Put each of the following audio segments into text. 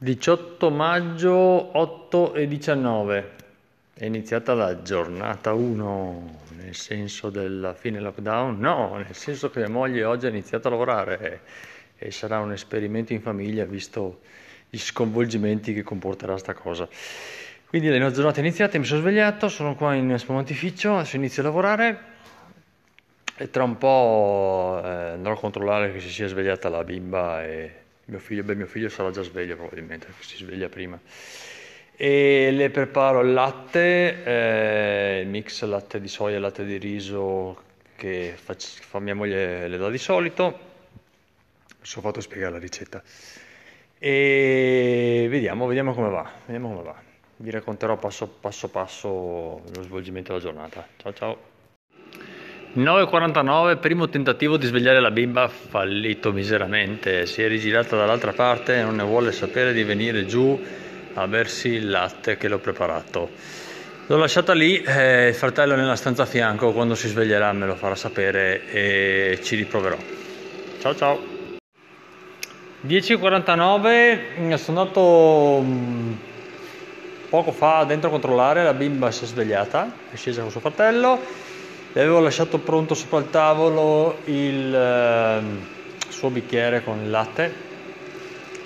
18 maggio 8 e 19 è iniziata la giornata 1 nel senso della fine lockdown. No nel senso che mia moglie oggi ha iniziato a lavorare e sarà un esperimento in famiglia visto gli sconvolgimenti che comporterà sta cosa. Quindi giornate giornata iniziate mi sono svegliato sono qua in spumantificio adesso inizio a lavorare e tra un po' eh, andrò a controllare che si sia svegliata la bimba e mio figlio, beh, mio figlio sarà già sveglio probabilmente, si sveglia prima. E le preparo il latte, eh, mix latte di soia e latte di riso che fa, fa mia moglie le dà di solito. Mi sono fatto spiegare la ricetta. E vediamo, vediamo come va, vediamo come va. Vi racconterò passo passo passo lo svolgimento della giornata. Ciao ciao. 9.49, primo tentativo di svegliare la bimba, fallito miseramente, si è rigirata dall'altra parte e non ne vuole sapere di venire giù a bersi il latte che l'ho preparato. L'ho lasciata lì, eh, il fratello nella stanza a fianco, quando si sveglierà me lo farà sapere e ci riproverò. Ciao ciao! 10.49, sono andato mm, poco fa dentro a controllare, la bimba si è svegliata, è scesa con suo fratello le avevo lasciato pronto sopra il tavolo il eh, suo bicchiere con il latte,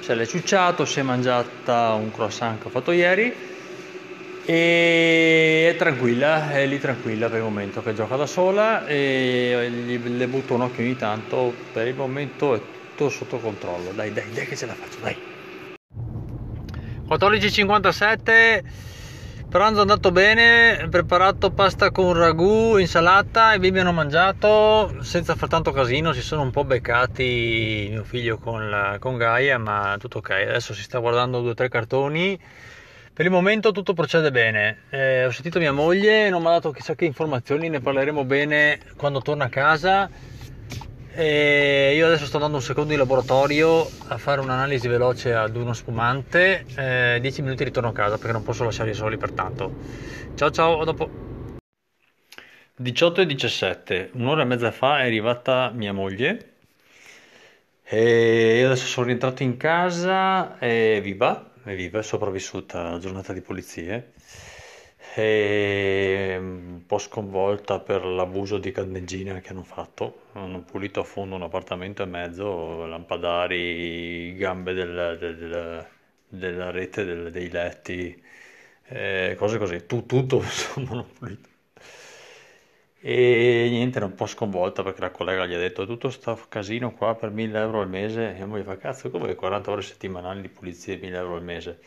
se l'è ciucciato, si è mangiata un croissant che ho fatto ieri e è tranquilla, è lì tranquilla per il momento che gioca da sola e gli, le butto un occhio ogni tanto, per il momento è tutto sotto controllo, dai dai dai che ce la faccio, dai. 14.57 Pranzo è andato bene, preparato pasta con ragù, insalata, i bimbi hanno mangiato senza far tanto casino, si sono un po' beccati mio figlio con, la, con Gaia, ma tutto ok. Adesso si sta guardando due o tre cartoni. Per il momento tutto procede bene. Eh, ho sentito mia moglie, non mi ha dato chissà che informazioni, ne parleremo bene quando torna a casa e io adesso sto andando un secondo in laboratorio a fare un'analisi veloce ad uno spumante. 10 eh, minuti ritorno a casa perché non posso lasciarli soli pertanto. Ciao ciao, a dopo. 18 e 17, un'ora e mezza fa è arrivata mia moglie e io adesso sono rientrato in casa e viva, è viva, è sopravvissuta la giornata di pulizie e un po' sconvolta per l'abuso di candeggina che hanno fatto. Hanno pulito a fondo un appartamento e mezzo, lampadari, gambe del, del, della rete del, dei letti, eh, cose così. Tu, tutto insomma hanno pulito. E niente, un po' sconvolta perché la collega gli ha detto tutto sto casino qua per 1000 euro al mese e moglie fa cazzo come 40 ore settimanali di pulizia e 1000 euro al mese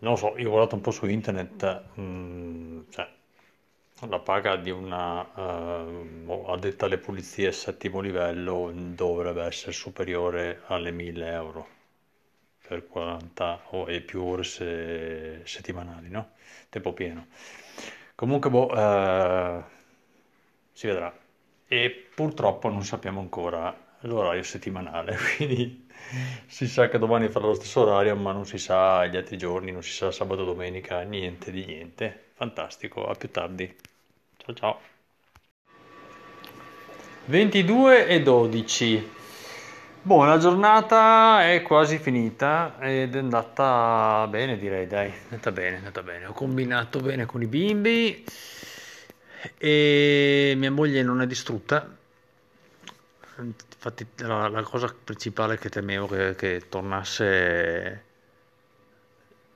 non lo so, io ho guardato un po' su internet, mh, mm, cioè, la paga di una uh, addetta alle pulizie settimo livello dovrebbe essere superiore alle 1000 euro per 40 o e più ore se, settimanali, no? Tempo pieno. Comunque, boh, uh, si vedrà. E purtroppo non sappiamo ancora l'orario settimanale, quindi si sa che domani farà lo stesso orario, ma non si sa gli altri giorni, non si sa sabato, domenica, niente di niente. Fantastico, a più tardi. Ciao ciao. 22 e 12. Boh, la giornata è quasi finita ed è andata bene, direi, dai, è andata bene, è andata bene. Ho combinato bene con i bimbi e mia moglie non è distrutta, infatti la, la cosa principale che temevo che, che tornasse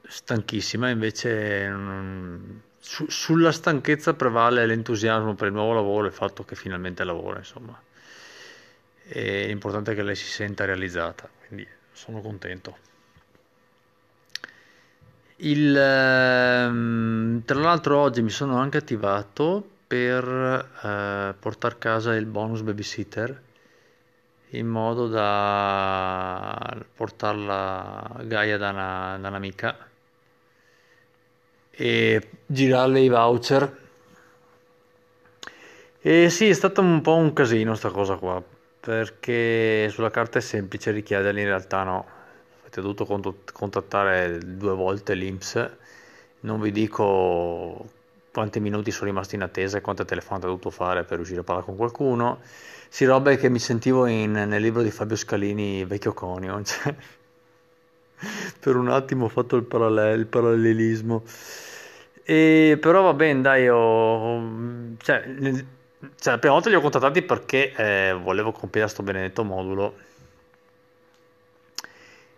stanchissima, invece non, su, sulla stanchezza prevale l'entusiasmo per il nuovo lavoro e il fatto che finalmente lavora, insomma. È che lei si senta realizzata, quindi sono contento. Il, ehm, tra l'altro oggi mi sono anche attivato per eh, portare a casa il bonus babysitter in modo da portarla Gaia da, una, da un'amica e girarle i voucher. E sì, è stato un po' un casino sta cosa qua, perché sulla carta è semplice richiederli, in realtà no. Avete dovuto contattare due volte l'Inps, non vi dico quanti minuti sono rimasti in attesa e quante telefonate ho dovuto fare per riuscire a parlare con qualcuno. Si robe che mi sentivo in, nel libro di Fabio Scalini Vecchio Conio. Cioè. per un attimo ho fatto il, parallel- il parallelismo. E, però va bene, dai, ho, cioè, cioè, la prima volta li ho contattati perché eh, volevo compilare sto benedetto modulo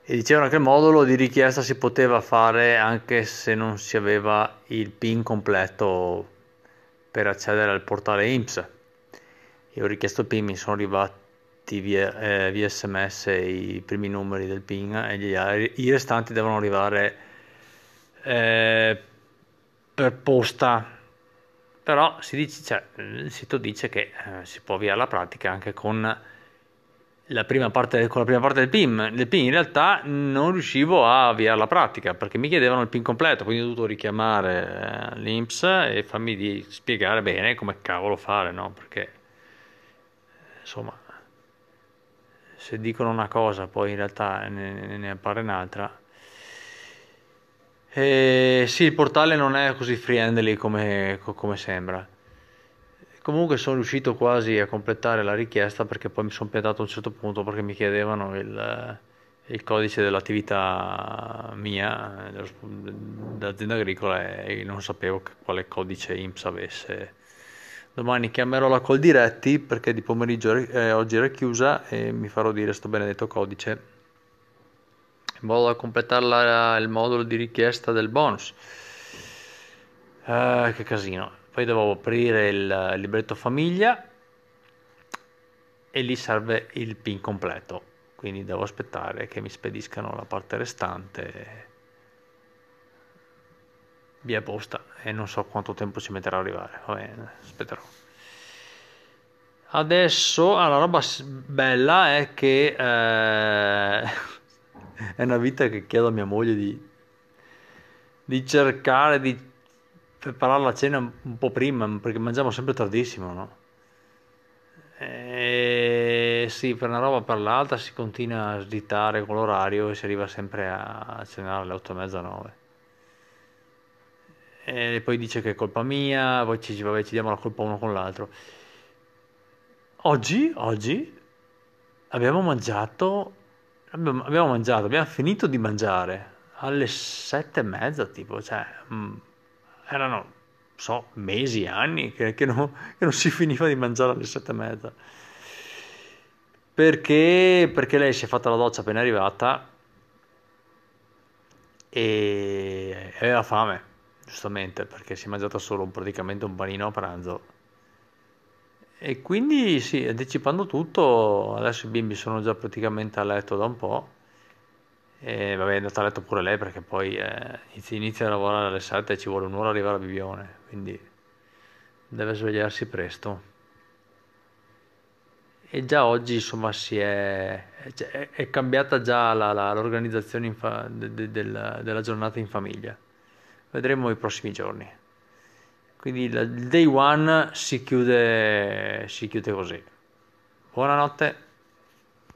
e dicevano che il modulo di richiesta si poteva fare anche se non si aveva il PIN completo per accedere al portale IMSS. Io ho richiesto il PIN, mi sono arrivati via, eh, via sms i primi numeri del PIN e gli, i restanti devono arrivare eh, per posta. Però si dice, cioè, il sito dice che eh, si può avviare la pratica anche con prima parte, con la prima parte del PIN, del PIN in realtà non riuscivo a avviare la pratica perché mi chiedevano il PIN completo, quindi ho dovuto richiamare eh, l'INPS e farmi di spiegare bene come cavolo fare, no? Perché insomma, se dicono una cosa poi in realtà ne, ne appare un'altra. E sì, il portale non è così friendly come, come sembra. Comunque sono riuscito quasi a completare la richiesta perché poi mi sono piantato a un certo punto perché mi chiedevano il, il codice dell'attività mia, dell'azienda agricola e non sapevo quale codice IMSS avesse. Domani chiamerò la call diretti perché di pomeriggio eh, oggi era chiusa e mi farò dire sto benedetto codice in modo da completare il modulo di richiesta del bonus. Uh, che casino poi devo aprire il libretto famiglia e lì serve il pin completo. Quindi devo aspettare che mi spediscano la parte restante via posta e non so quanto tempo ci metterà a arrivare. Va bene aspetterò. Adesso ah, la roba bella è che eh, è una vita che chiedo a mia moglie di, di cercare di preparare la cena un po' prima, perché mangiamo sempre tardissimo, no? E sì, per una roba o per l'altra si continua a slittare con l'orario e si arriva sempre a cenare alle 8 e mezza, 9. E poi dice che è colpa mia, poi ci, vabbè, ci diamo la colpa uno con l'altro. Oggi, oggi abbiamo mangiato, abbiamo, abbiamo mangiato, abbiamo finito di mangiare alle sette e mezza, tipo, cioè, mh, mm, erano so, mesi, anni che, che, non, che, non, si finiva di mangiare alle sette e mezza. Perché, perché lei si è fatta la doccia appena arrivata e aveva fame, giustamente, perché si è mangiata solo praticamente un panino a pranzo. E quindi sì, anticipando tutto, adesso i bimbi sono già praticamente a letto da un po' E vabbè, è andata a letto pure lei perché poi eh, inizia a lavorare alle 7 e ci vuole un'ora arrivare a Bibione, quindi deve svegliarsi presto. E già oggi insomma si è, è, è cambiata già la, la, l'organizzazione fa, de, de, della, della giornata in famiglia. Vedremo i prossimi giorni. Quindi il day one si chiude, si chiude così. Buonanotte.